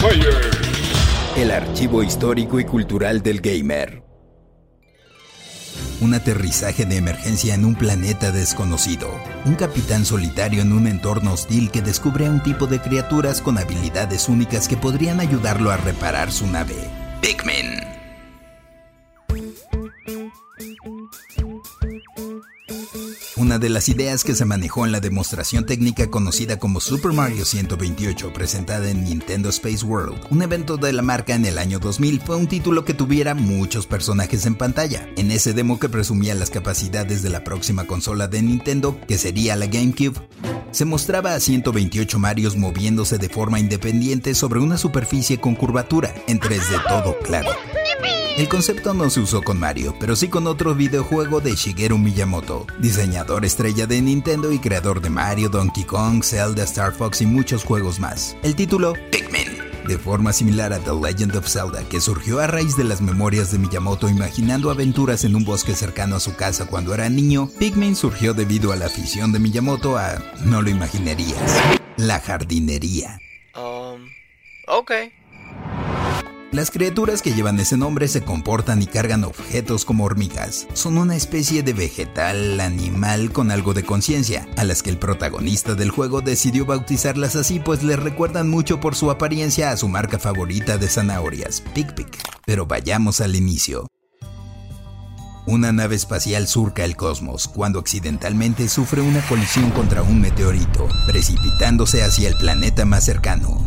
Player. El archivo histórico y cultural del gamer. Un aterrizaje de emergencia en un planeta desconocido. Un capitán solitario en un entorno hostil que descubre a un tipo de criaturas con habilidades únicas que podrían ayudarlo a reparar su nave. Pikmin. Una de las ideas que se manejó en la demostración técnica conocida como Super Mario 128 presentada en Nintendo Space World, un evento de la marca en el año 2000, fue un título que tuviera muchos personajes en pantalla. En ese demo que presumía las capacidades de la próxima consola de Nintendo, que sería la GameCube, se mostraba a 128 Marios moviéndose de forma independiente sobre una superficie con curvatura, en 3D todo claro. El concepto no se usó con Mario, pero sí con otro videojuego de Shigeru Miyamoto, diseñador estrella de Nintendo y creador de Mario, Donkey Kong, Zelda, Star Fox y muchos juegos más. El título, Pikmin. De forma similar a The Legend of Zelda, que surgió a raíz de las memorias de Miyamoto imaginando aventuras en un bosque cercano a su casa cuando era niño, Pikmin surgió debido a la afición de Miyamoto a, no lo imaginarías, la jardinería. Um, okay. Las criaturas que llevan ese nombre se comportan y cargan objetos como hormigas. Son una especie de vegetal animal con algo de conciencia, a las que el protagonista del juego decidió bautizarlas así pues le recuerdan mucho por su apariencia a su marca favorita de zanahorias, Pic Pic. Pero vayamos al inicio. Una nave espacial surca el cosmos cuando accidentalmente sufre una colisión contra un meteorito, precipitándose hacia el planeta más cercano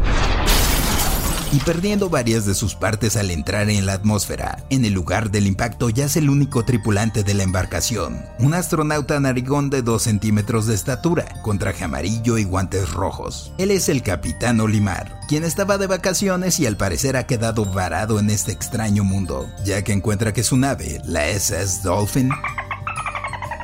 y perdiendo varias de sus partes al entrar en la atmósfera. En el lugar del impacto yace el único tripulante de la embarcación, un astronauta narigón de 2 centímetros de estatura, con traje amarillo y guantes rojos. Él es el capitán Olimar, quien estaba de vacaciones y al parecer ha quedado varado en este extraño mundo, ya que encuentra que su nave, la SS Dolphin,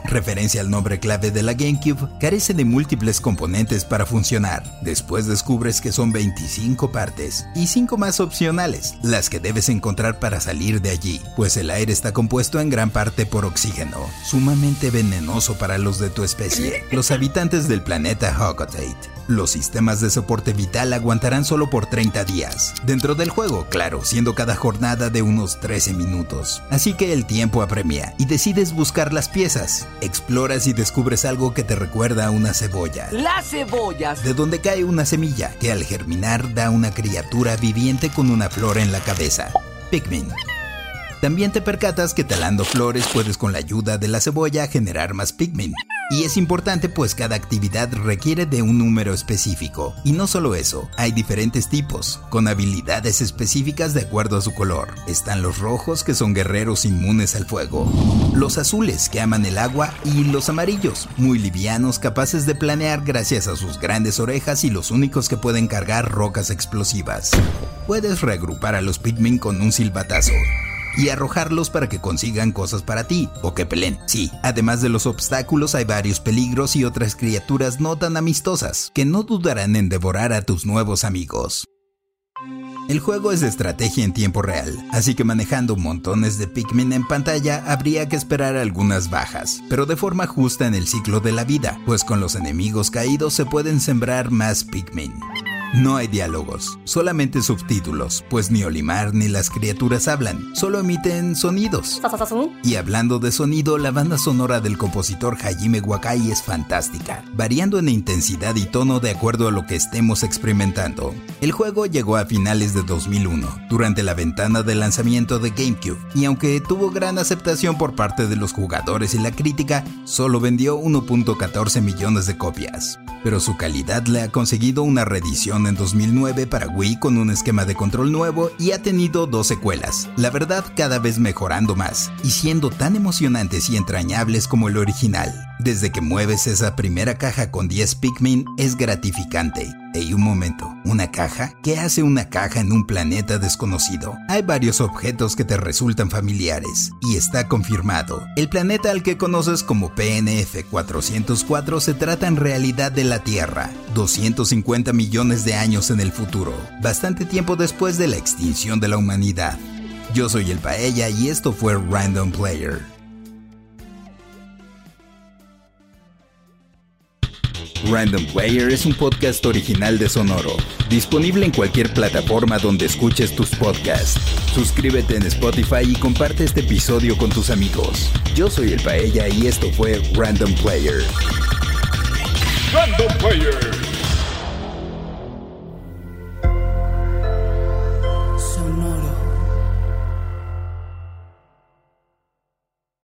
referencia al nombre clave de la GameCube, carece de múltiples componentes para funcionar. Después descubres que son 25 partes y 5 más opcionales, las que debes encontrar para salir de allí, pues el aire está compuesto en gran parte por oxígeno, sumamente venenoso para los de tu especie, los habitantes del planeta Hogotate. Los sistemas de soporte vital aguantarán solo por 30 días. Dentro del juego, claro, siendo cada jornada de unos 13 minutos. Así que el tiempo apremia y decides buscar las piezas. Exploras y descubres algo que te recuerda a una cebolla. Las cebollas. De donde cae una semilla que al germinar da una criatura viviente con una flor en la cabeza. Pikmin. También te percatas que talando flores puedes con la ayuda de la cebolla generar más Pikmin. Y es importante pues cada actividad requiere de un número específico. Y no solo eso, hay diferentes tipos, con habilidades específicas de acuerdo a su color. Están los rojos que son guerreros inmunes al fuego, los azules que aman el agua y los amarillos, muy livianos capaces de planear gracias a sus grandes orejas y los únicos que pueden cargar rocas explosivas. Puedes reagrupar a los Pikmin con un silbatazo y arrojarlos para que consigan cosas para ti o que peleen. Sí, además de los obstáculos hay varios peligros y otras criaturas no tan amistosas que no dudarán en devorar a tus nuevos amigos. El juego es de estrategia en tiempo real, así que manejando montones de Pikmin en pantalla habría que esperar algunas bajas, pero de forma justa en el ciclo de la vida, pues con los enemigos caídos se pueden sembrar más Pikmin. No hay diálogos, solamente subtítulos, pues ni Olimar ni las criaturas hablan, solo emiten sonidos. Y hablando de sonido, la banda sonora del compositor Hajime Wakai es fantástica, variando en intensidad y tono de acuerdo a lo que estemos experimentando. El juego llegó a finales de 2001, durante la ventana de lanzamiento de GameCube, y aunque tuvo gran aceptación por parte de los jugadores y la crítica, solo vendió 1.14 millones de copias. Pero su calidad le ha conseguido una reedición en 2009 para Wii con un esquema de control nuevo y ha tenido dos secuelas, la verdad cada vez mejorando más y siendo tan emocionantes y entrañables como el original. Desde que mueves esa primera caja con 10 Pikmin es gratificante. Ey, un momento, ¿una caja? ¿Qué hace una caja en un planeta desconocido? Hay varios objetos que te resultan familiares, y está confirmado. El planeta al que conoces como PNF 404 se trata en realidad de la Tierra, 250 millones de años en el futuro, bastante tiempo después de la extinción de la humanidad. Yo soy el Paella y esto fue Random Player. Random Player es un podcast original de Sonoro, disponible en cualquier plataforma donde escuches tus podcasts. Suscríbete en Spotify y comparte este episodio con tus amigos. Yo soy el Paella y esto fue Random Player. Random Player.